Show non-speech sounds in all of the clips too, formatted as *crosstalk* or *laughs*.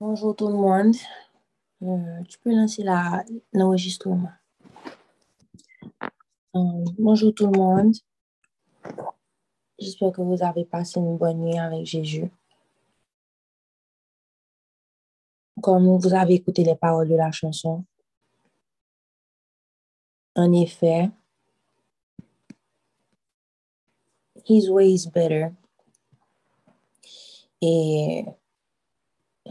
Bonjour tout le monde. Euh, tu peux lancer la- l'enregistrement. Euh, bonjour tout le monde. J'espère que vous avez passé une bonne nuit avec Jésus. Comme vous avez écouté les paroles de la chanson, en effet, His way is better. Et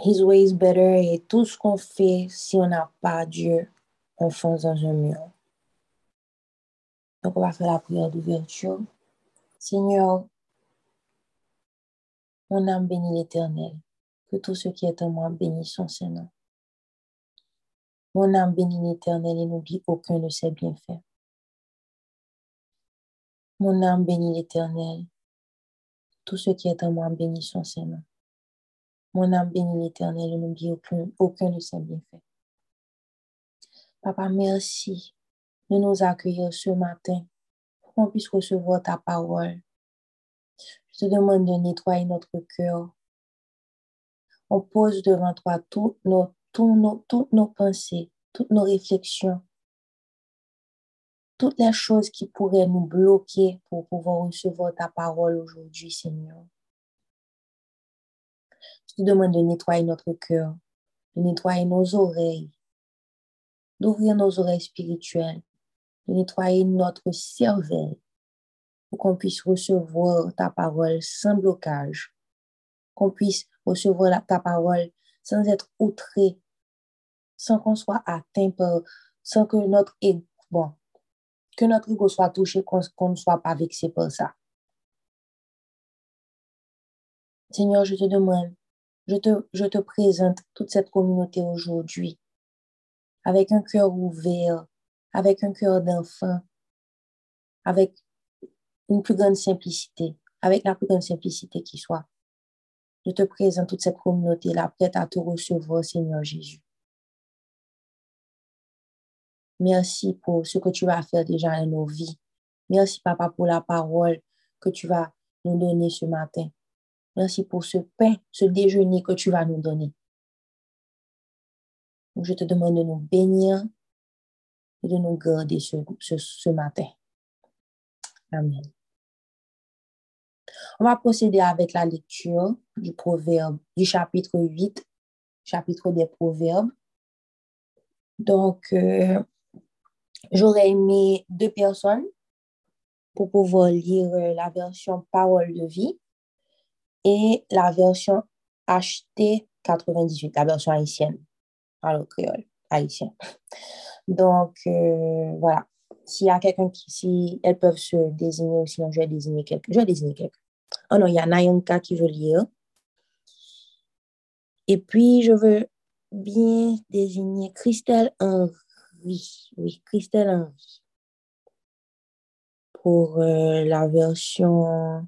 His way is better et tout ce qu'on fait, si on n'a pas Dieu, on fonce dans un mur. Donc, on va faire la prière d'ouverture. Seigneur, mon âme bénit l'Éternel. Que tout ce qui est en moi bénisse son Saint-Nom. Mon âme bénit l'Éternel et n'oublie aucun de ses bienfaits. Mon âme bénit l'Éternel. Tout ce qui est en moi bénit son Saint-Nom. Mon âme bénit l'Éternel et n'oublie aucun, aucun de ses bienfaits. Papa, merci de nous accueillir ce matin pour qu'on puisse recevoir ta parole. Je te demande de nettoyer notre cœur. On pose devant toi toutes nos, pensées, toutes nos réflexions, toutes les choses qui pourraient nous bloquer pour pouvoir recevoir ta parole aujourd'hui, Seigneur. Te demande de nettoyer notre cœur, de nettoyer nos oreilles, d'ouvrir nos oreilles spirituelles, de nettoyer notre cervelle pour qu'on puisse recevoir ta parole sans blocage, qu'on puisse recevoir ta parole sans être outré, sans qu'on soit atteint par, sans que notre ego, que notre ego soit touché, qu'on ne soit pas vexé par ça. Seigneur, je te demande, je te, présente toute cette communauté aujourd'hui avec un cœur ouvert, avec un cœur d'enfant, avec une plus grande simplicité, avec la plus grande simplicité qui soit. Je te présente toute cette communauté-là, prête à te recevoir, Seigneur Jésus. Merci pour ce que tu vas faire déjà dans nos vies. Merci, Papa, pour la parole que tu vas nous donner ce matin. Merci pour ce pain, ce déjeuner que tu vas nous donner. Je te demande de nous bénir et de nous garder ce, ce, ce matin. Amen. On va procéder avec la lecture du proverbe, du chapitre 8, chapitre des proverbes. Donc, euh, j'aurais aimé deux personnes pour pouvoir lire euh, la version Parole de vie et la version HT 98, la version haïtienne, alors créole, haïtien. Donc, euh, voilà. S'il y a quelqu'un qui, si elles peuvent se désigner sinon je vais désigner quelqu'un. Je vais désigner quelqu'un. Oh non, il y a Nayanka qui veut lire. Et puis, je veux bien désigner Christelle Henry. Oui, Christelle Henry. Pour euh, la version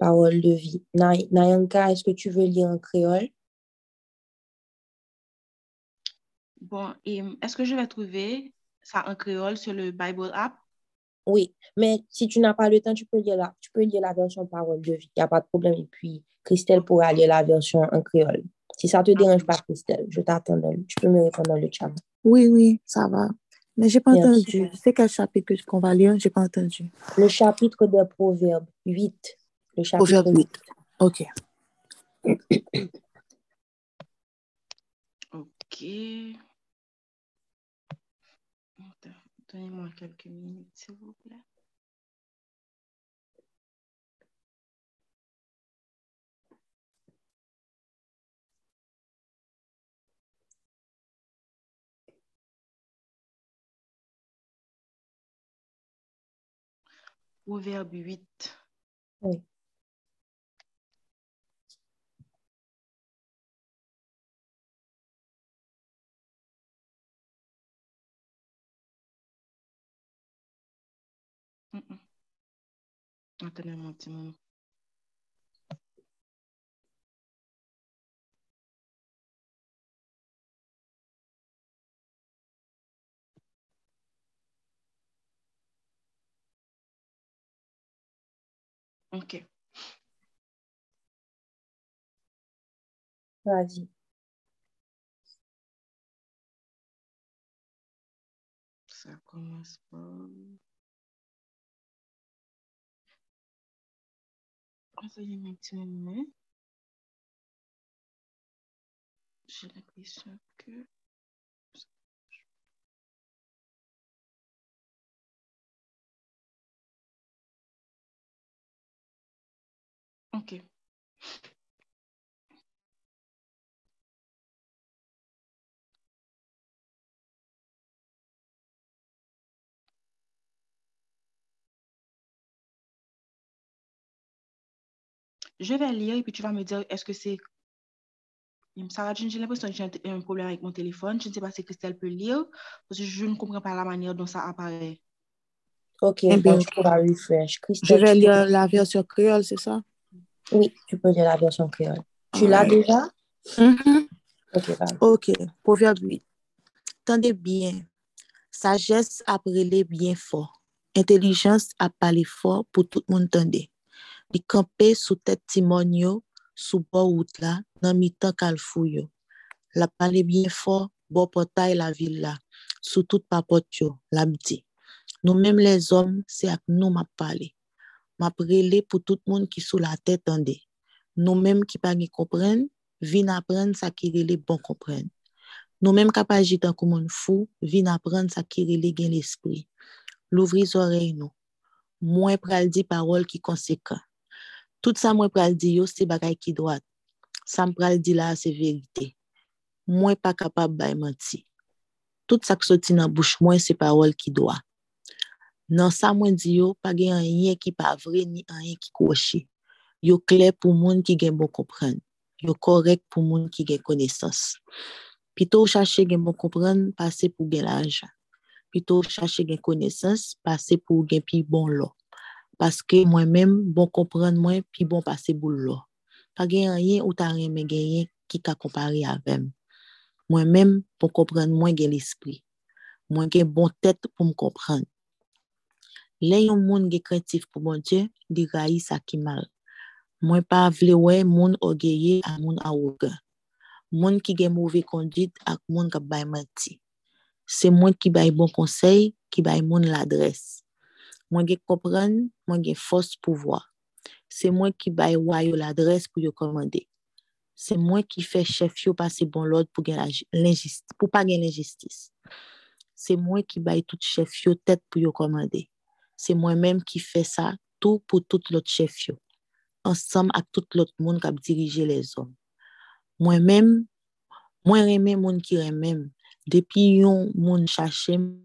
parole de vie. Nay- Nayanka, est-ce que tu veux lire en créole? Bon, est-ce que je vais trouver ça en créole sur le Bible app? Oui, mais si tu n'as pas le temps, tu peux lire la, tu peux lire la version parole de vie. Il n'y a pas de problème. Et puis, Christelle pourra lire la version en créole. Si ça te dérange pas, Christelle, je t'attends. dans Tu peux me répondre dans le chat. Oui, oui, ça va. Mais j'ai pas Merci. entendu. C'est quel chapitre qu'on va lire? J'ai pas entendu. Le chapitre des Proverbes 8. Le chapitre Proverbe 8. OK. Donnez-moi quelques minutes, s'il vous plaît. Proverbe 8. Oui. Attendez-moi un petit moment. Ok. Vas-y. Ça commence par... Est, maintenant. J'ai l'impression que... Ok. Je vais lire et puis tu vas me dire est-ce que c'est... Sarah j'ai l'impression que j'ai un problème avec mon téléphone. Je ne sais pas si Christelle peut lire parce que je ne comprends pas la manière dont ça apparaît. Ok, Eh bien, donc tu vas refresh. Je Christelle, vais tu lire la version créole, c'est ça? Oui, tu peux lire la version créole. Tu l'as déjà? Mhm. Ok. Ok, proverbe 8. Tendez bien, sagesse après les bien fort, intelligence a parlé fort pour tout le monde tende. Li kampe sous tête timon yo, sous bord route là, dans mi-temps kalfou yo. La parlé bien fort, bon portail la ville là, sous toute papote yo, la. Nous même les hommes, c'est avec nous m'a parlé. M'a prélé pour tout monde qui sous la tête tende. Nous même qui pas comprennent, vin apprendre ça qui relé bon comprendre. Nou menm kap aji tan kou moun fou, vin apren sa ki rele gen l'esprit. Louvri zorey nou. Mwen pral di parol ki konsekant. Tout sa mwen pral di yo se bagay ki doat. Sa m pral di la se verite. Mwen pa kapab bay manti. Tout sa k soti nan bouch mwen se parol ki doat. Nan sa mwen di yo, pa gen an yen ki pa vre ni an yen ki kouche. Yo kler pou moun ki gen bon kompren. Yo korek pou moun ki gen konesans. Pito ou chache gen bon kompren, pase pou gen la. Pito ou chache gen konesans, pase pou gen pi bon lo. Paske mwen men bon kompren mwen pi bon pase boulou. Pa gen yen ou ta reme gen yen ki ka kompare avem. Mwen men bon kompren mwen gen l'esprit. Mwen gen bon tèt pou m kompren. Le yon moun gen kreatif pou bon Dje, di rayi sa ki mal. Mwen pa vle we moun ogeye a moun a ouge. Moun ki gen mouve kondit ak moun kap bay manti. Se moun ki bay bon konsey, ki bay moun l'adres. Mwen gen kopren, mwen gen fos pouvoi. Se mwen ki bay wayo l'adres pou yo komande. Se mwen ki fe chef yo pase bon lod pou, pou pa gen l'injistis. Se mwen ki bay tout chef yo tet pou yo komande. Se mwen menm ki fe sa tou pou tout lot chef yo. Ansam ak tout lot moun kap dirije les om. Mwen menm, mwen reme moun ki remem. Depi yon moun chachem,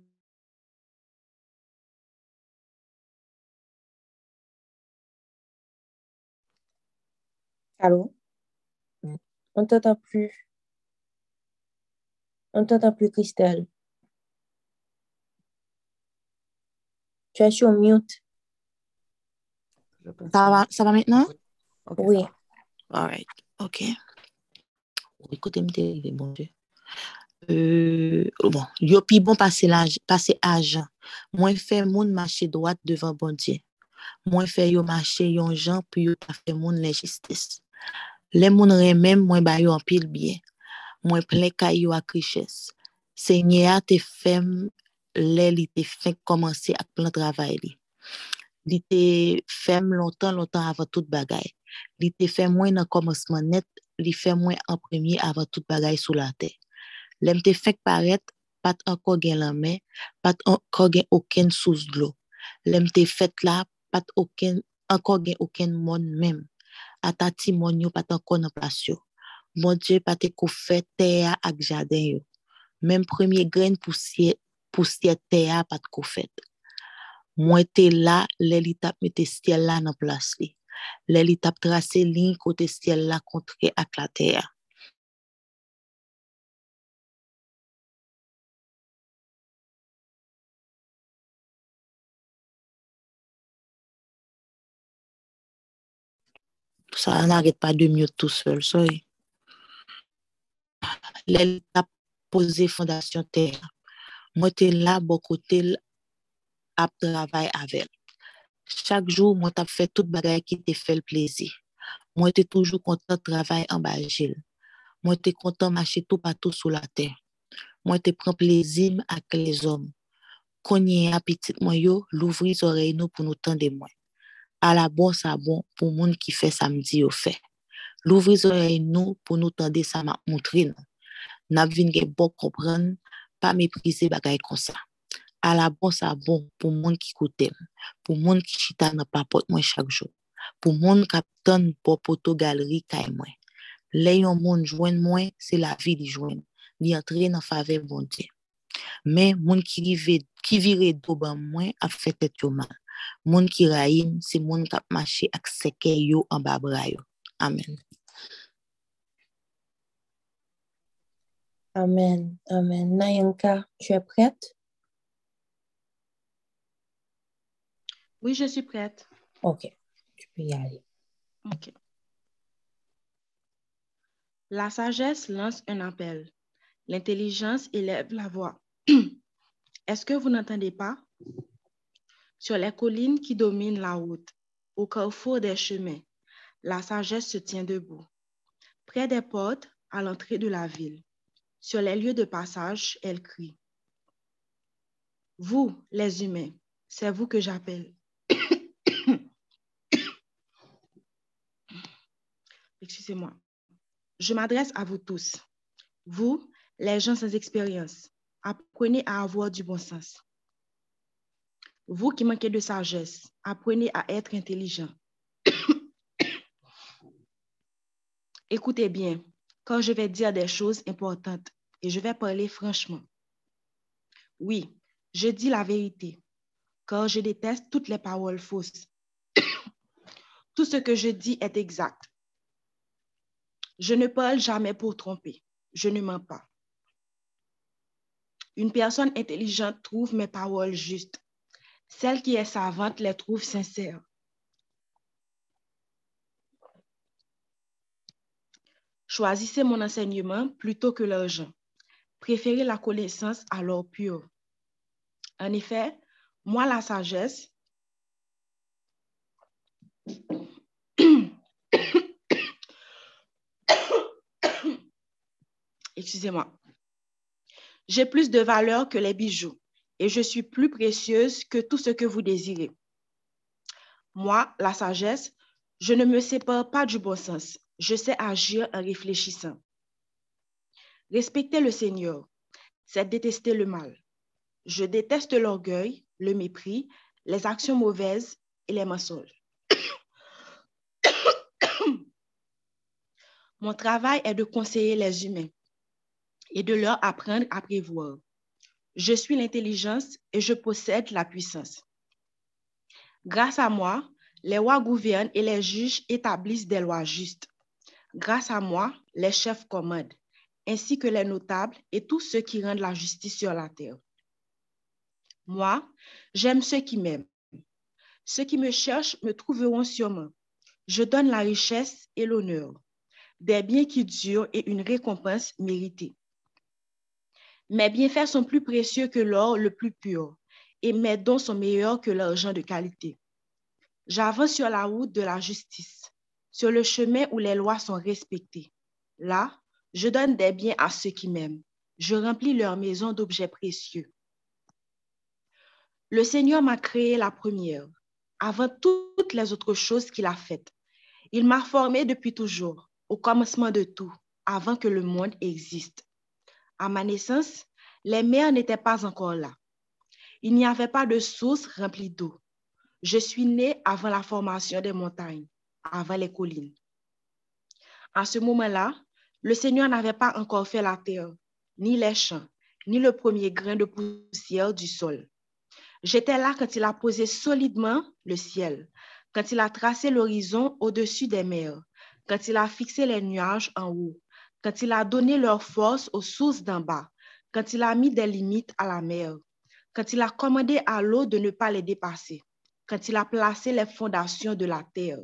Allô? On ne t'entend plus. On ne t'entend plus, Christelle. Tu es sur mute. Ça va, ça va maintenant? Oui. ça va. Alright, ok. Écoutez, me bon Dieu. Euh, bon, yo pi bon pase ajan. Mwen fè moun mache droit devan bon Dieu. Mwen fè yo mache yon jan, pi yo pa fè moun l'injustice. Le moun remem mwen bayo anpil byen, mwen plen kayo ak riches. Se nye a te fem le li te fek komanse ak plan travay li. Li te fem lontan lontan avan tout bagay. Li te fem mwen nan komanseman net, li fem mwen an premye avan tout bagay sou la te. Lem te fek paret, pat anko gen lanmen, pat anko gen oken souz glou. Lem te fet la, pat anko gen oken moun menm. Yo pat anko nan plas yo. Mon Dieu pat e kou fe teya ak jaden yo. Mem premye gren pousye, pousye teya pat kou fet. Mwen te la, le li tap mette stiel la nan plas li. Le li tap trase lin kote stiel la teya. Ça n'arrête pas de mieux tout seul, sorry. Le li tap pose fondasyon terre. Mwen te la bo kote l ap travay avel. Chak jou mwen tap fè tout bagay ki te fè l plezi. Mwen te toujou kontant travay an bajil. Moi, t'es content marcher tout partout sur la terre. Moi, te prends plaisir avec les hommes. Konye à petit moi yo, l'ouvrir oreilles nous pour nous tendre moins. À la bon ça bon pour monde qui fait samedi au fait. Oreilles nous pour nous tendre ça m'a montré nous. N'a bon comprendre, pas mépriser bagay comme ça. À la bon ça bon pour monde qui côté, pour monde qui chita dans papote moi chaque jour. Pour monde qui attend pour poto galerie kay moi. Les yon monde joindre moi, c'est la vie di joindre. Li entrer dans faveur bon Dieu. Mais monde qui vire do ban moi a fait tête mal. Monde qui raïm, c'est monde qui marché ak seke yo en bas yo. Amen. Amen. Amen. Nayanka, tu es prête? Oui, je suis prête. OK. Tu peux y aller. OK. La sagesse lance un appel. L'intelligence élève la voix. *clears throat* Est-ce que vous n'entendez pas? Sur les collines qui dominent la route, au carrefour des chemins, la sagesse se tient debout. Près des portes, à l'entrée de la ville, sur les lieux de passage, elle crie. Vous, les humains, c'est vous que j'appelle. *coughs* Excusez-moi. Je m'adresse à vous tous. Vous, les gens sans expérience, apprenez à avoir du bon sens. Vous qui manquez de sagesse, apprenez à être intelligent. *coughs* Écoutez bien, quand je vais dire des choses importantes et je vais parler franchement. Oui, je dis la vérité, car je déteste toutes les paroles fausses. *coughs* Tout ce que je dis est exact. Je ne parle jamais pour tromper. Je ne mens pas. Une personne intelligente trouve mes paroles justes. Celle qui est savante les trouve sincères. Choisissez mon enseignement plutôt que l'argent. Préférez la connaissance à l'or pur. En effet, moi, la sagesse, *coughs* excusez-moi, j'ai plus de valeur que les bijoux et je suis plus précieuse que tout ce que vous désirez. Moi, la sagesse, je ne me sépare pas du bon sens. Je sais agir en réfléchissant. Respecter le Seigneur, c'est détester le mal. Je déteste l'orgueil, le mépris, les actions mauvaises et les mensonges. *coughs* Mon travail est de conseiller les humains et de leur apprendre à prévoir. Je suis l'intelligence et je possède la puissance. Grâce à moi, les rois gouvernent et les juges établissent des lois justes. Grâce à moi, les chefs commandent, ainsi que les notables et tous ceux qui rendent la justice sur la terre. Moi, j'aime ceux qui m'aiment. Ceux qui me cherchent me trouveront sûrement. Je donne la richesse et l'honneur, des biens qui durent et une récompense méritée. Mes bienfaits sont plus précieux que l'or le plus pur, et mes dons sont meilleurs que l'argent de qualité. J'avance sur la route de la justice, sur le chemin où les lois sont respectées. Là, je donne des biens à ceux qui m'aiment. Je remplis leur maison d'objets précieux. Le Seigneur m'a créé la première, avant toutes les autres choses qu'il a faites. Il m'a formé depuis toujours, au commencement de tout, avant que le monde existe. À ma naissance, les mers n'étaient pas encore là. Il n'y avait pas de source remplie d'eau. Je suis née avant la formation des montagnes, avant les collines. À ce moment-là, le Seigneur n'avait pas encore fait la terre, ni les champs, ni le premier grain de poussière du sol. J'étais là quand il a posé solidement le ciel, quand il a tracé l'horizon au-dessus des mers, quand il a fixé les nuages en haut, quand il a donné leur force aux sources d'en bas, quand il a mis des limites à la mer, quand il a commandé à l'eau de ne pas les dépasser, quand il a placé les fondations de la terre.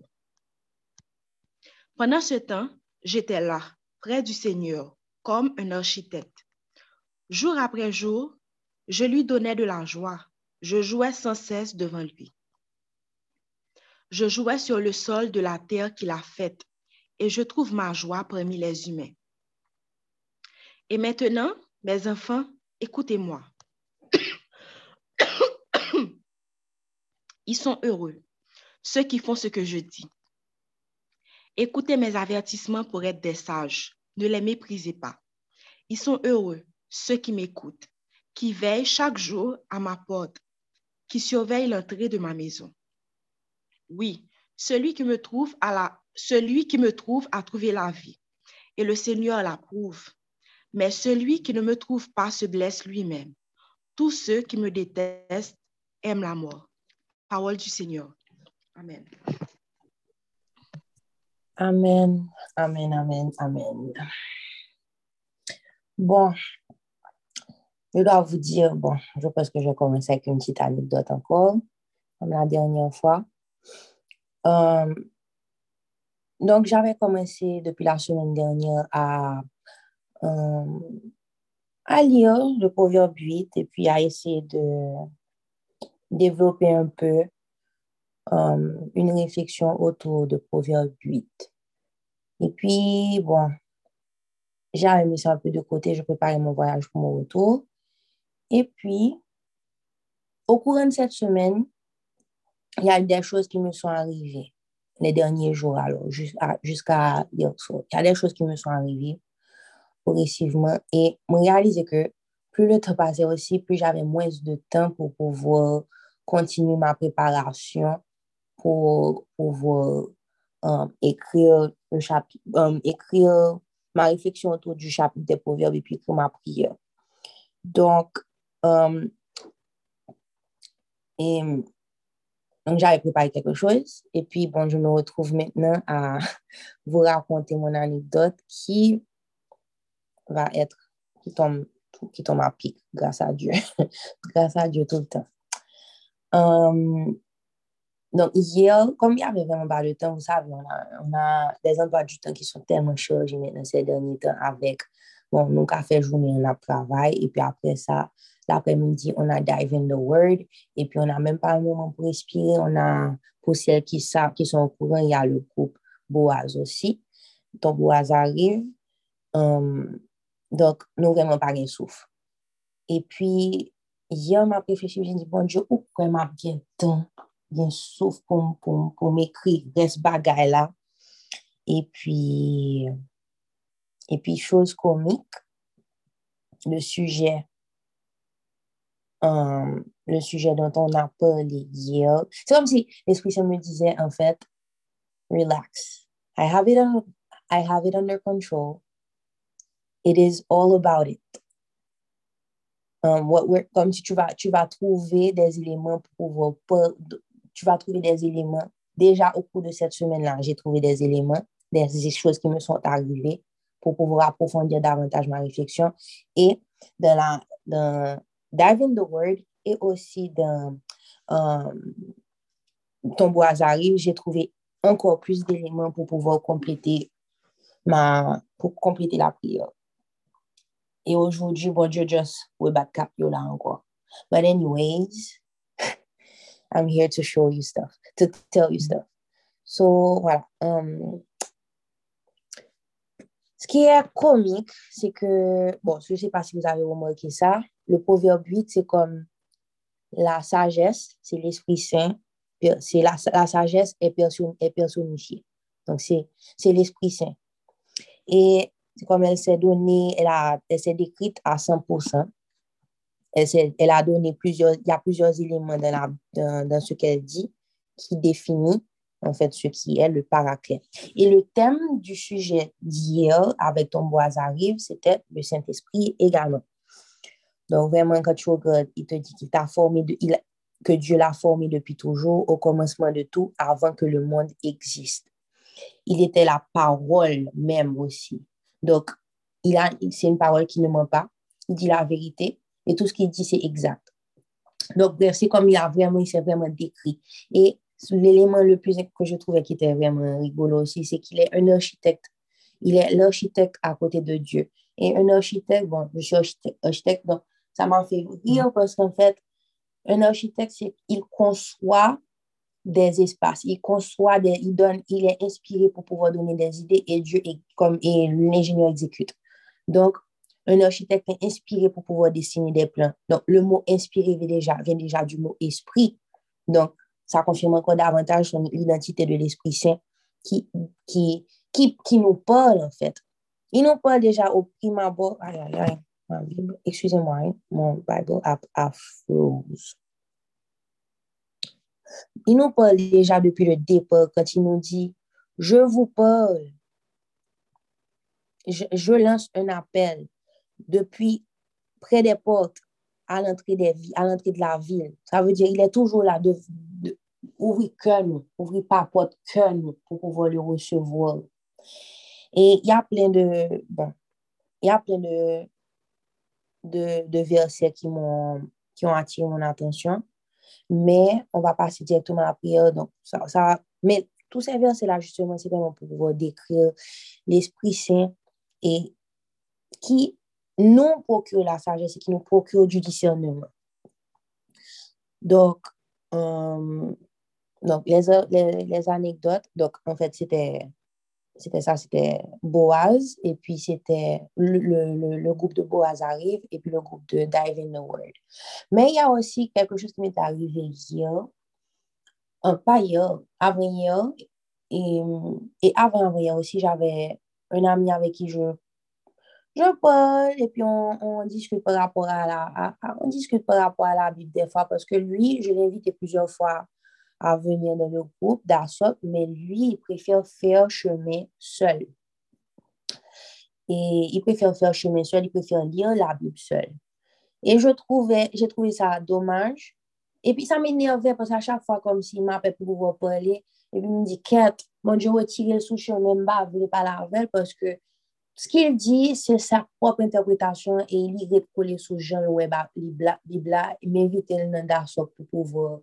Pendant ce temps, j'étais là, près du Seigneur, comme un architecte. Jour après jour, je lui donnais de la joie. Je jouais sans cesse devant lui. Je jouais sur le sol de la terre qu'il a faite et je trouve ma joie parmi les humains. Et maintenant, mes enfants, écoutez-moi. Ils sont heureux, ceux qui font ce que je dis. Écoutez mes avertissements pour être des sages. Ne les méprisez pas. Ils sont heureux, ceux qui m'écoutent, qui veillent chaque jour à ma porte, qui surveillent l'entrée de ma maison. Oui, celui qui me trouve celui qui me trouve a trouvé la vie, et le Seigneur l'approuve. Mais celui qui ne me trouve pas se blesse lui-même. Tous ceux qui me détestent aiment la mort. Parole du Seigneur. Amen. Amen, amen, amen, amen. Bon, je dois vous dire, bon, je pense que je vais commencer avec une petite anecdote encore, comme la dernière fois. Euh, donc, j'avais commencé depuis la semaine dernière à, à lire le Proverbe 8 et puis à essayer de développer un peu euh, une réflexion autour de Proverbe 8. Et puis, bon, j'ai mis ça un peu de côté, je préparais mon voyage pour mon retour. Et puis, au courant de cette semaine, il y a des choses qui me sont arrivées les derniers jours, alors jusqu'à hier soir. Il y a des choses qui me sont arrivées progressivement et me réaliser que plus le temps passait aussi, plus j'avais moins de temps pour pouvoir continuer ma préparation pour pouvoir euh, écrire, le chapitre, euh, écrire ma réflexion autour du chapitre des proverbes et puis écrire ma prière. Donc, euh, donc, j'avais préparé quelque chose. Et puis, bon, je me retrouve maintenant à *laughs* vous raconter mon anecdote qui va être, qui tombe, qui tombe à pic, grâce à Dieu. *laughs* grâce à Dieu tout le temps. Um, donc, hier, comme il y avait vraiment pas de temps, vous savez, on a, on a des emplois du temps qui sont tellement chargés maintenant ces derniers temps avec, bon, nous, café journée, on a travail. Et puis après ça, L'après-midi, on a Dive in the Word. Et puis, on n'a même pas un moment pour respirer. On a, pour celles qui savent, qui sont au courant, il y a le groupe Boaz aussi. Donc, Boaz arrive. Um, donc, nous vraiment pas de souffle. Et puis, hier, ma réfléchi, j'ai dit, bon Dieu, où m'a bien temps, bien souffle pour, pour, pour m'écrire, reste bagaille là. Et puis, et puis, chose comique, le sujet Um, le sujet dont on a parlé hier. C'est comme si l'Esprit Saint me disait, en fait, relax. I have it, I have it under control. It is all about it. Um, comme si tu vas, trouver des éléments pour pouvoir, tu vas trouver des éléments. Déjà, au cours de cette semaine-là, j'ai trouvé des éléments, des, choses qui me sont arrivées pour pouvoir approfondir davantage ma réflexion. Et dans la, Dive in the Word et aussi dans um, Tombeau arrive, j'ai trouvé encore plus d'éléments pour pouvoir compléter ma, pour compléter la prière. Et aujourd'hui, bon Dieu, just we back up là encore. But anyways, *laughs* I'm here to show you stuff, to tell you stuff. So, voilà. Um, ce qui est comique, c'est que, bon, je ne sais pas si vous avez remarqué ça, le proverbe 8, c'est comme la sagesse, c'est l'Esprit Saint, c'est la, la, sagesse est, person, est personnifiée. Donc, c'est l'Esprit Saint. Et comme elle s'est donnée, elle, elle s'est décrite à 100%. Elle, elle, a donné plusieurs, il y a plusieurs éléments dans, ce qu'elle dit qui définit en fait ce qui est le paraclet. Et le thème du sujet d'hier avec ton bois arrive, c'était le Saint-Esprit également. Donc, vraiment, quand tu regardes, il te dit qu'il t'a formé, que Dieu l'a formé depuis toujours, au commencement de tout, avant que le monde existe. Il était la parole même aussi. Donc, il a, c'est une parole qui ne ment pas. Il dit la vérité et tout ce qu'il dit, c'est exact. Donc, c'est comme il a vraiment, il s'est vraiment décrit. Et l'élément le plus que je trouvais qui était vraiment rigolo aussi, c'est qu'il est un architecte. Il est l'architecte à côté de Dieu. Et un architecte, bon, je suis architecte, donc ça m'a fait rire parce qu'en fait, un architecte, il conçoit des espaces, il conçoit il donne, il est inspiré pour pouvoir donner des idées et Dieu est comme, et l'ingénieur exécute. Donc, un architecte est inspiré pour pouvoir dessiner des plans. Donc, le mot inspiré vient déjà, vient déjà du mot esprit. Donc, ça confirme encore davantage l'identité de l'Esprit Saint qui, qui, qui, qui nous parle, en fait. Il nous parle déjà au prime abord. Aïe, aïe, aïe, ma Bible. Excusez-moi, hein, mon Bible a froze. Il nous parle déjà depuis le départ quand il nous dit, je vous parle. Je, lance un appel depuis près des portes à l'entrée des à l'entrée de la ville. Ça veut dire il est toujours là de, ouvrir cœur, ouvrir pas porte cœur pour pouvoir le recevoir. Et il y a plein de il y a plein de de, de versets qui m'ont qui ont attiré mon attention, mais on va passer directement à la prière. Donc ça, ça mais tous ces versets-là, justement, c'est vraiment pour pouvoir décrire l'Esprit Saint et qui nous procure la sagesse et qui nous procure du discernement. Donc, euh, donc les, les, les, anecdotes, donc en fait, c'était c'était ça, c'était Boaz, et puis c'était le, le, le, groupe de Boaz arrive, et puis le groupe de Dive in the Word. Mais il y a aussi quelque chose qui m'est arrivé hier, un pas hier, avant hier, et, et avant hier aussi, j'avais un ami avec qui je je parle et puis on, on, discute par rapport à la, on discute par rapport à la Bible des fois parce que lui, je l'ai invité plusieurs fois à venir dans le groupe d'Assop, mais lui, il préfère faire chemin seul. Et il préfère faire chemin seul, il préfère lire la Bible seul. Et je trouvais, j'ai trouvé ça dommage. Et puis ça m'énervait parce qu'à chaque fois, comme s'il m'appelle pour pouvoir parler, et puis il me dit, Kate, moi, je retire le sous même je ne pas la avec parce que ce qu'il dit, c'est sa propre interprétation et il y recolle sous Jean le web Bibla, il m'invite le pour pouvoir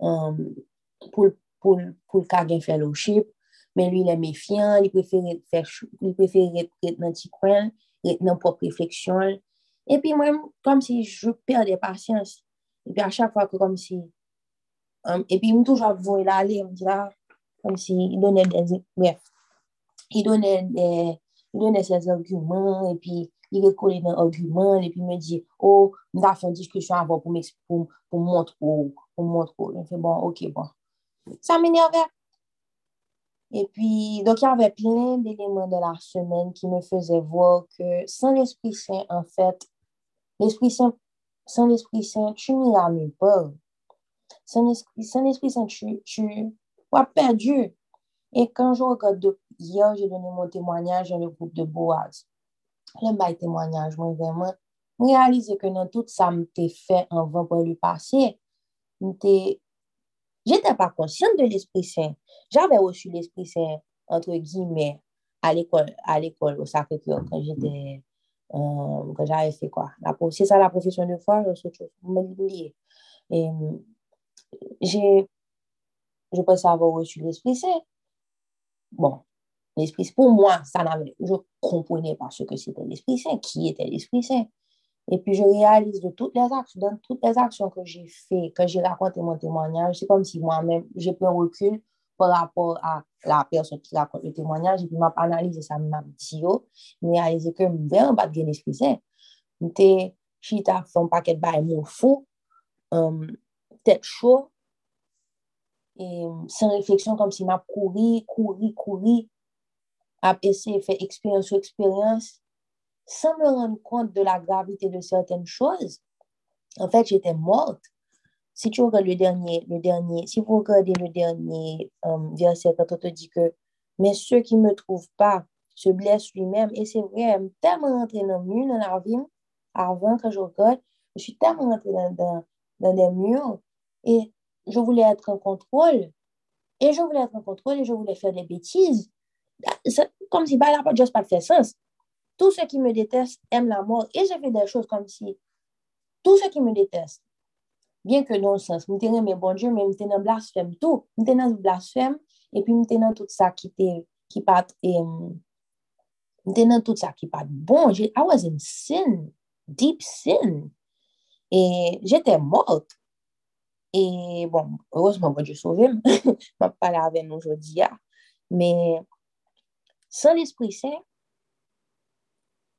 um, pour, pour, pour le fellowship. Mais lui, il est méfiant, il préfère faire, il être dans petit coin, dans propre réflexion. Et puis, moi, comme si je perds des patience. Et puis, à chaque fois que, comme si. Um, et puis, il me toujours voir aller, il me dit comme s'il donnait des. Bref, il donnait des il donnait ses arguments, et puis il recollait dans arguments, et puis il me dit, oh, on a fait une discussion avant pour, montrer, pour montrer. Je fais, bon, ok, bon. Ça m'énervait. Et puis, donc, il y avait plein d'éléments de la semaine qui me faisaient voir que sans l'Esprit Saint, en fait, l'Esprit Saint, sans l'Esprit Saint, tu n'y ramènes pas. Sans l'Esprit Saint, tu, tu perdu. Et quand je regarde de, hier, j'ai donné mon témoignage dans le groupe de Boaz. Le bail témoignage, moi, vraiment, réaliser que dans tout ça, m'était fait avant pour le passé. J'étais pas consciente de l'Esprit Saint. J'avais reçu l'Esprit Saint, entre guillemets, à l'école, à l'école, au Sacré-Cœur, quand j'étais, euh, quand j'avais fait quoi? C'est ça la profession de foi, je Et j'ai, je pensais avoir reçu l'Esprit Saint. Bon, l'Esprit pour moi, ça n'avait, je comprenais pas ce que c'était l'Esprit Saint, qui était l'Esprit Saint. Et puis, je réalise de toutes les actions, dans toutes les actions que j'ai fait, que j'ai raconté mon témoignage, c'est comme si moi-même, j'ai pris un recul par rapport à la personne qui raconte le témoignage, et puis m'a analysé ça, m'a dit, oh, m'a réalisé que je m'a pas de gain d'esprit sain. fait un paquet de bay mon fou, um, tête tèt et sans réflexion, comme si m'a couru, couru, couru, kouri, ap de faire expérience sur expérience. Sans me rendre compte de la gravité de certaines choses. En fait, j'étais morte. Si tu regardes le dernier, le dernier, si vous regardez le dernier um, verset, quand on te dit que, mais ceux qui ne me trouvent pas se blessent lui-même, et c'est vrai, je suis tellement rentrée dans le mur, dans la vie, avant que je regarde, je suis tellement rentrée dans, des murs, et je voulais être en contrôle. Et je voulais être en contrôle et je voulais faire des bêtises. Comme si bah, n'a juste pas fait sens. Tous ceux qui me détestent aiment la mort. Et je fais des choses comme si tous ceux qui me détestent, bien que dans le sens, je suis mes bon Dieu, mais je dans blasphème tout. Je dans blasphème et puis je dans tout ça qui était qui pas dans tout ça qui pas bon. I was in sin, deep sin. Et j'étais morte. Et bon, heureusement, moi, je sauvé, *laughs* je ne pas avec nous aujourd'hui. Mais sans l'Esprit Saint,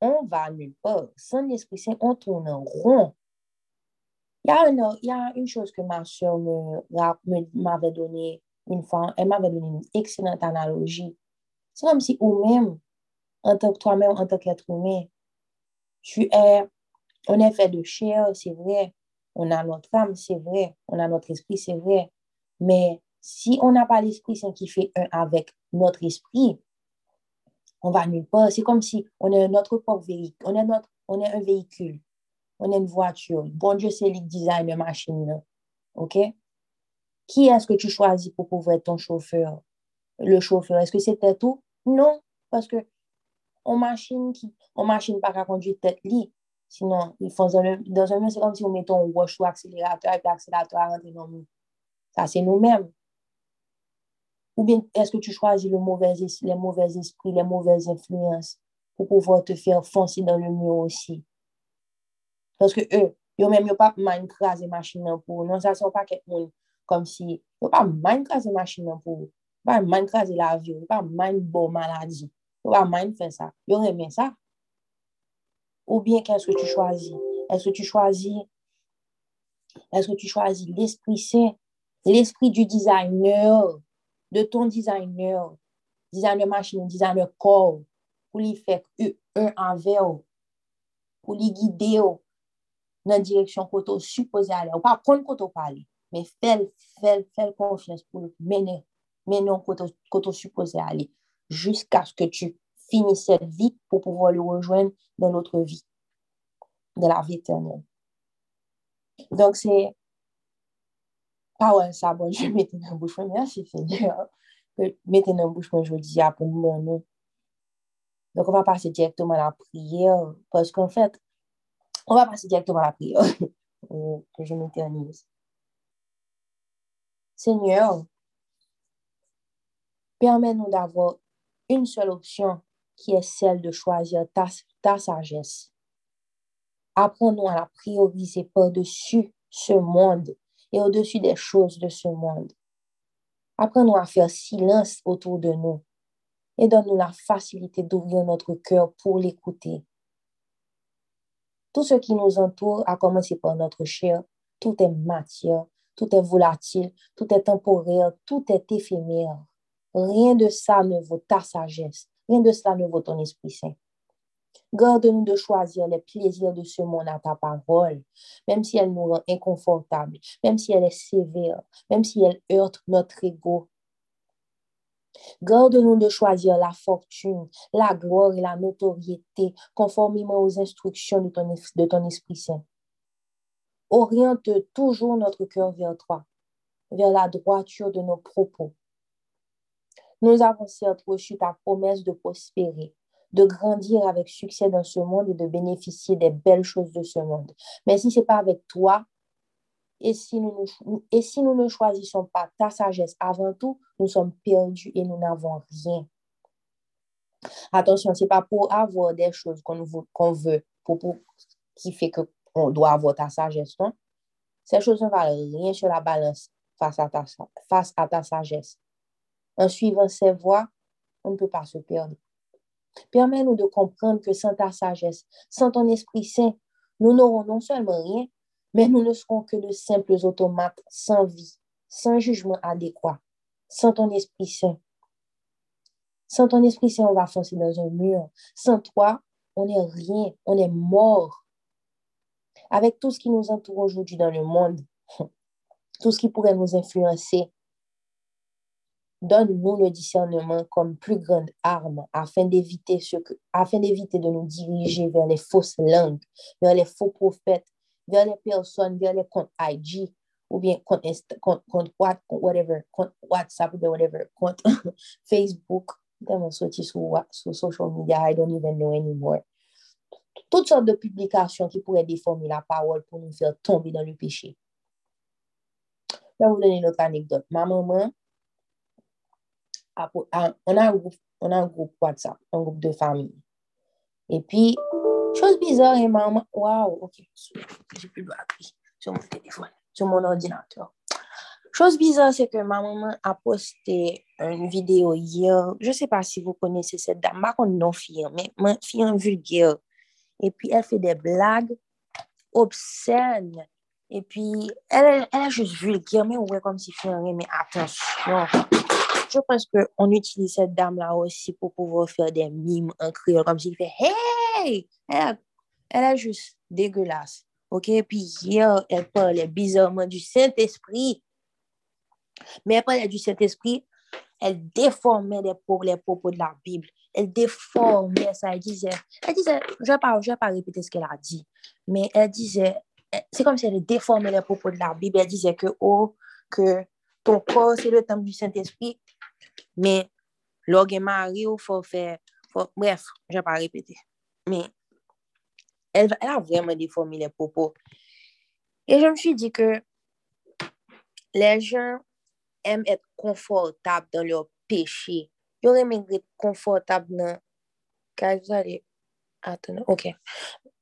on va nulle part. Sans l'Esprit Saint, on tourne en rond. Il y a, une, chose que ma soeur m'avait donné une fois. Elle m'avait donné une excellente analogie. C'est comme si ou-même, en tant que toi-même, en tant qu'être humain, tu es, on est fait de chair, c'est vrai. On a notre âme, c'est vrai. On a notre esprit, c'est vrai. Mais si on n'a pas l'Esprit Saint qui fait un avec notre esprit, on va nulle part. C'est comme si on est notre propre véhicule. On est, un véhicule. On est une voiture. Bon Dieu, c'est le design de machine. OK? Qui est-ce que tu choisis pour pouvoir être ton chauffeur? Le chauffeur, est-ce que c'était tout? Non, parce que on machine qui, on machine pas à conduire tête lit. Sinon, ils font dans, dans un c'est comme si on met un wash ou accélérateur et l'accélérateur rentre dans nous. Ça, c'est nous-mêmes. Ou bien est-ce que tu choisis les mauvais esprits, les mauvaises influences pour pouvoir te faire foncer dans le mur aussi? Parce que eux, ils même yo pas man craser machine pour non ça sont pas quelqu'un comme si yo pas man craser machine pour pas man craser l'avion, pas man bon maladie. Yo pas man faire ça. Yo remet ça. Ou bien qu'est-ce que tu choisis? Est-ce que tu choisis est-ce que tu choisis l'Esprit Saint, l'esprit du designer, de ton designer, designer machine, designer corps, pour lui faire un envers, pour lui guider dans la direction que tu supposé aller. Ou pas contre que tu parler, mais fais, fais, fais confiance pour mener, mener que tu supposé aller jusqu'à ce que tu finisses cette vie pour pouvoir le rejoindre dans notre vie, dans la vie éternelle. Donc, c'est Pa wè sa bon, jè mette nan bouch mwen. Mersi, Seigneur. Mette nan bouch mwen jodi apou moun nou. Donc, on va passer directement à la prière. Parce qu'en fait, on va passer directement à la prière. *laughs* que je m'éternise. Seigneur, permets-nous d'avoir une seule option qui est celle de choisir ta, ta sagesse. Apprends-nous à la prioriser par-dessus ce monde et au-dessus des choses de ce monde. Apprends-nous à faire silence autour de nous et donne-nous la facilité d'ouvrir notre cœur pour l'écouter. Tout ce qui nous entoure, à commencer par notre chair, tout est matière, tout est volatile, tout est temporaire, tout est éphémère. Rien de ça ne vaut ta sagesse, rien de cela ne vaut ton Esprit Saint. Garde-nous de choisir les plaisirs de ce monde à ta parole, même si elle nous rend inconfortables, même si elle est sévère, même si elle heurte notre ego. Garde-nous de choisir la fortune, la gloire et la notoriété conformément aux instructions de ton, de ton Esprit Saint. Oriente toujours notre cœur vers toi, vers la droiture de nos propos. Nous avons certes reçu ta promesse de prospérer, de grandir avec succès dans ce monde et de bénéficier des belles choses de ce monde. Mais si ce n'est pas avec toi, et si, nous, et si nous ne choisissons pas ta sagesse avant tout, nous sommes perdus et nous n'avons rien. Attention, ce n'est pas pour avoir des choses qu'on veut, pour, qui fait qu'on doit avoir ta sagesse? Ces choses ne valent rien sur la balance face à ta, face à ta sagesse. En suivant ces voies, on ne peut pas se perdre. Permets-nous de comprendre que sans ta sagesse, sans ton Esprit Saint, nous n'aurons non seulement rien, mais nous ne serons que de simples automates sans vie, sans jugement adéquat, sans ton Esprit Saint. Sans ton Esprit Saint, on va foncer dans un mur. Sans toi, on n'est rien, on est mort. Avec tout ce qui nous entoure aujourd'hui dans le monde, *laughs* tout ce qui pourrait nous influencer, Donne-nous le discernement comme plus grande arme afin d'éviter ce afin d'éviter de nous diriger vers les fausses langues, vers les faux prophètes, vers les personnes, vers les comptes IG ou bien compte, compte, compte, whatever, compte WhatsApp ou whatever, compte *laughs* Facebook. Tellement sorti sur, sur social media, I don't even know anymore. Toutes sortes de publications qui pourraient déformer la parole pour nous faire tomber dans le péché. Je vais vous donner une autre anecdote. Ma maman, on a un groupe, on a un groupe WhatsApp, un groupe de famille. Et puis, chose bizarre, et maman, waouh, ok, j'ai plus de batterie sur mon téléphone, sur mon ordinateur. Chose bizarre, c'est que ma maman a posté une vidéo hier. Je ne sais pas si vous connaissez cette dame. Ne non fille, mais ma fille vulgaire. et puis elle fait des blagues obscènes. Et puis, elle, elle a juste vulgaire, mais ouais, comme si fait mais attention. Je pense qu'on utilise cette dame-là aussi pour pouvoir faire des mimes en créole, comme s'il fait Hey! Elle, est juste dégueulasse. OK? Puis hier, elle parlait bizarrement du Saint-Esprit. Mais elle parlait du Saint-Esprit, elle déformait les propos, de la Bible. Elle déformait ça. Elle disait, elle disait je ne vais, vais pas répéter ce qu'elle a dit, mais elle disait, c'est comme si elle déformait les propos de la Bible. Elle disait que, oh, que ton corps, c'est le temple du Saint-Esprit, Men, lò gen mari ou fò fè, fò, bref, jè pa repete. Men, el, el a vremen deformi le popo. E jè m fwi di ke, le jen em et konfortab dan lò peche. Yo remen gret konfortab nan, kaj zade, Attends, ok.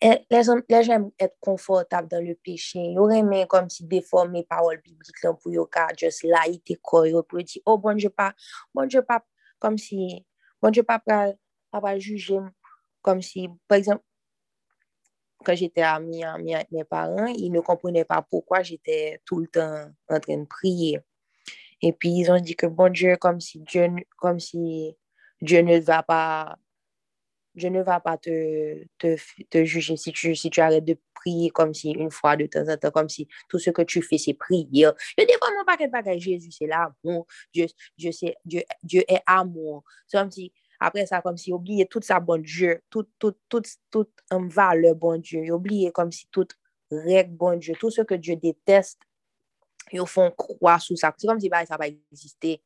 Les, les gens aiment être confortables dans le péché. Ils aiment comme si déformer parole biblique pour yo ka just laïté quoi. pour dire, oh bon Dieu pas, bon Dieu pas, comme si, bon Dieu pas pas, pas juger comme si, par exemple, j'étais amie, amie avec mes parents, ils ne comprenaient pas pourquoi j'étais tout le temps en train de prier. Et puis, ils ont dit que bon Dieu, comme si Dieu, comme si Dieu ne va pas, Dieu ne va pas te, te, te juger si tu, si tu arrêtes de prier comme si une fois de temps en temps, comme si tout ce que tu fais, c'est prier. Je dis comment pas non quel bagage Jésus, c'est l'amour. Dieu, Dieu, Dieu, Dieu est amour. C'est comme si, après ça, comme si oublier toute sa bonne Dieu, toute, toute, toute, toute um, valeur bon Dieu, oublier comme si toute règle bon Dieu, tout ce que Dieu déteste, ils font croire sous ça. C'est comme si bah, ça va exister.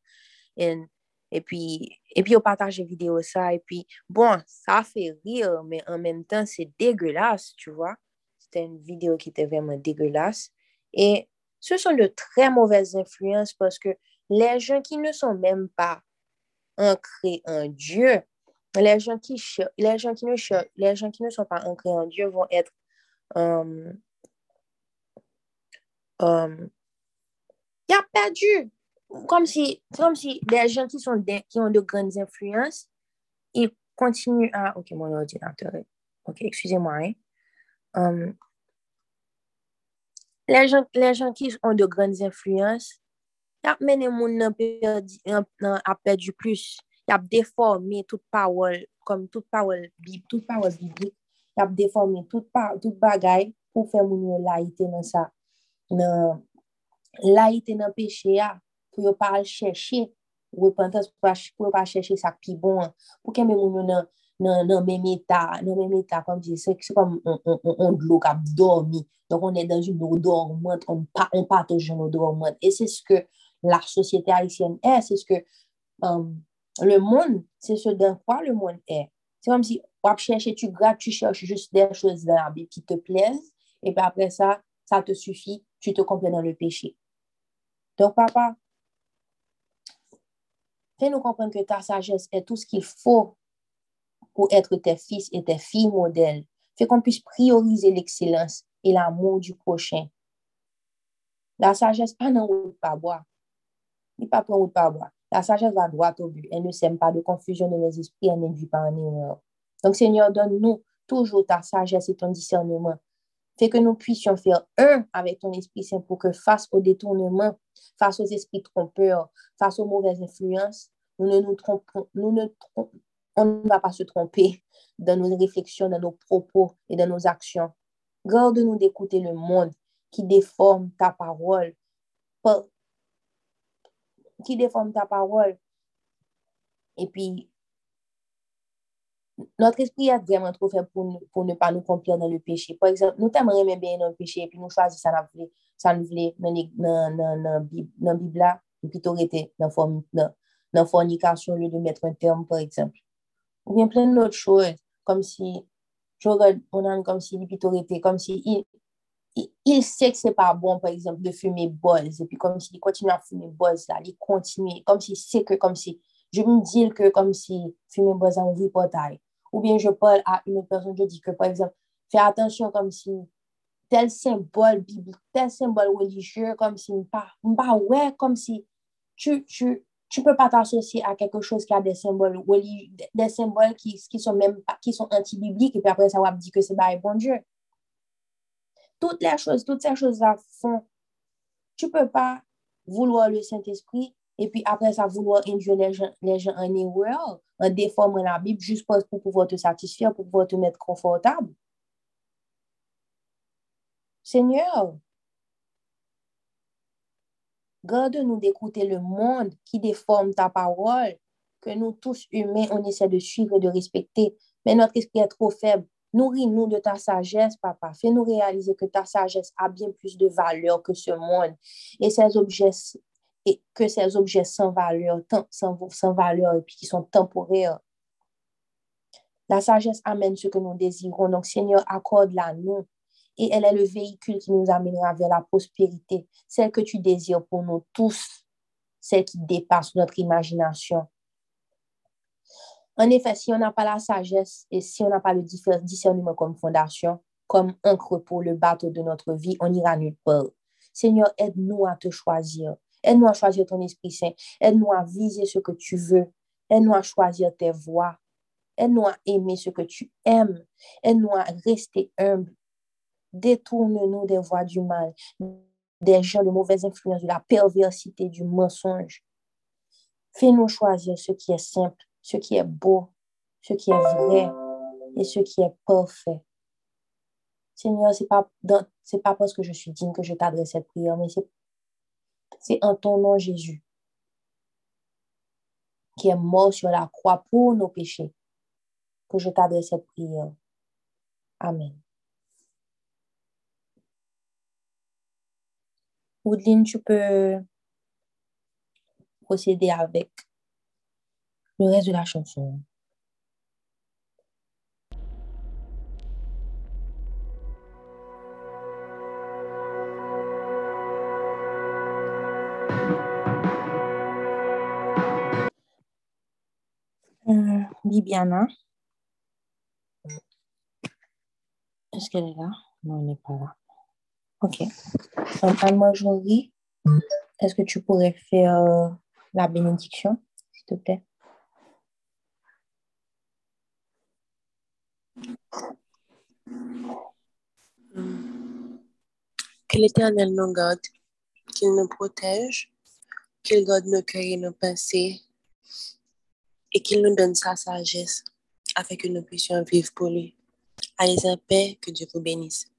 And, et puis, et on partage vidéo ça. Et puis, bon, ça fait rire, mais en même temps, c'est dégueulasse, tu vois. C'était une vidéo qui était vraiment dégueulasse. Et ce sont de très mauvaises influences parce que les gens qui ne sont même pas ancrés en Dieu, les gens qui, les gens ne, les gens qui ne sont pas ancrés en Dieu vont être um, il a perdu. kom si, kom si de jen ki son de, ki yon de grandes influence, y kontinu a, ok, mon ordinateur, ok, eksuse-moi, um, le jen, jen ki yon de grandes influence, yap mene moun nan apè du plus, yap deforme tout pawol, kom tout pawol bib, tout pawol biblik, yap deforme tout, pa, tout bagay pou fè moun yo laite nan sa, nan laite nan peche ya, pou yo pa al cheshe, repentans pou yo pa cheshe sa pi bon, pou ke men moun yo nan men meta, nan men meta, kom di, se kom on glok ap dormi, donk on e dan joun nou dormant, on pa te joun nou dormant, e se ske la sosyete haisyen e, se ske le moun, se se den kwa le moun e, se kom si wap cheshe, tu grat, tu cheshe juste den chouz dan abe ki te plez, e pe apre sa, sa te sufi, tu te komple nan le peche. Donc, papa, fais-nous comprendre que ta sagesse est tout ce qu'il faut pour être tes fils et tes filles modèles. Fais qu'on puisse prioriser l'excellence et l'amour du prochain. La sagesse, pas non route pas boire. Il pas pas boire. La sagesse va droit au but. Elle ne sème pas de confusion dans les esprits, elle n'induit pas en erreur. Donc, Seigneur, donne-nous toujours ta sagesse et ton discernement Fais que nous puissions faire un avec ton Esprit Saint pour que face au détournement, face aux esprits trompeurs, face aux mauvaises influences, nous ne nous trompons, nous ne on ne va pas se tromper dans nos réflexions, dans nos propos et dans nos actions. Garde-nous d'écouter le monde qui déforme ta parole, qui déforme ta parole. Et puis, notre esprit est vraiment trop faible pour, pour ne pas nous complaire dans le péché. Par exemple, nous t'aimerions bien dans le péché et puis nous choisissons ça, ça nous voulait dans la Bible puis tu été dans la fornication au lieu de mettre un terme, par exemple. Ou bien plein d'autres choses, comme si, je regarde, a comme si il été, comme si il, il, sait que c'est pas bon, par exemple, de fumer buzz, et puis comme s'il continue à fumer buzz, là, il continue, comme s'il sait que, comme si, je me dis que comme si fumer buzz a ouvert portail. Ou bien je parle à une personne, je dis que, par exemple, fais attention comme si tel symbole biblique, tel symbole religieux, comme si, pas, ouais, comme si tu, tu, Tu peux pas t'associer à quelque chose qui a des symboles, des symboles qui, qui sont même qui sont anti-bibliques, et puis après ça, on va dire que c'est pas bon Dieu. Toutes les choses, toutes ces choses-là font. Tu peux pas vouloir le Saint-Esprit et puis après ça, vouloir induire les gens, les gens en erreur, en déformant la Bible juste pour pouvoir te satisfaire, pour pouvoir te mettre confortable. Seigneur, garde-nous d'écouter le monde qui déforme ta parole, que nous tous humains, on essaie de suivre et de respecter. Mais notre esprit est trop faible. Nourris-nous de ta sagesse, papa. Fais-nous réaliser que ta sagesse a bien plus de valeur que ce monde. Et ces objets, et que ces objets sans valeur, sans, valeur et puis qui sont temporaires. La sagesse amène ce que nous désirons. Donc, Seigneur, accorde-la nous. Et elle est le véhicule qui nous amènera vers la prospérité, celle que tu désires pour nous tous, celle qui dépasse notre imagination. En effet, si on n'a pas la sagesse et si on n'a pas le discernement comme fondation, comme encre pour le bateau de notre vie, on ira nulle part. Seigneur, aide-nous à te choisir. Aide-nous à choisir ton Esprit Saint. Aide-nous à viser ce que tu veux. Aide-nous à choisir tes voies. Aide-nous à aimer ce que tu aimes. Aide-nous à rester humble. Détourne-nous des voies du mal, des gens de mauvaise influence, de la perversité, du mensonge. Fais-nous choisir ce qui est simple, ce qui est beau, ce qui est vrai et ce qui est parfait. Seigneur, ce n'est pas, pas parce que je suis digne que je t'adresse cette prière, mais c'est c'est en ton nom, Jésus, qui est mort sur la croix pour nos péchés, que je t'adresse cette prière. Amen. Woodline, tu peux procéder avec le reste de la chanson. Est-ce qu'elle est là? Non, elle n'est pas là. Ok. Anne-Marjorie, est-ce que tu pourrais faire euh, la bénédiction, s'il te plaît? Que l'Éternel nous garde, qu'il nous protège, qu'il garde nos cœurs et nos pensées et qu'il nous donne sa sagesse afin que nous puissions vivre pour lui. Allez en paix, que Dieu vous bénisse.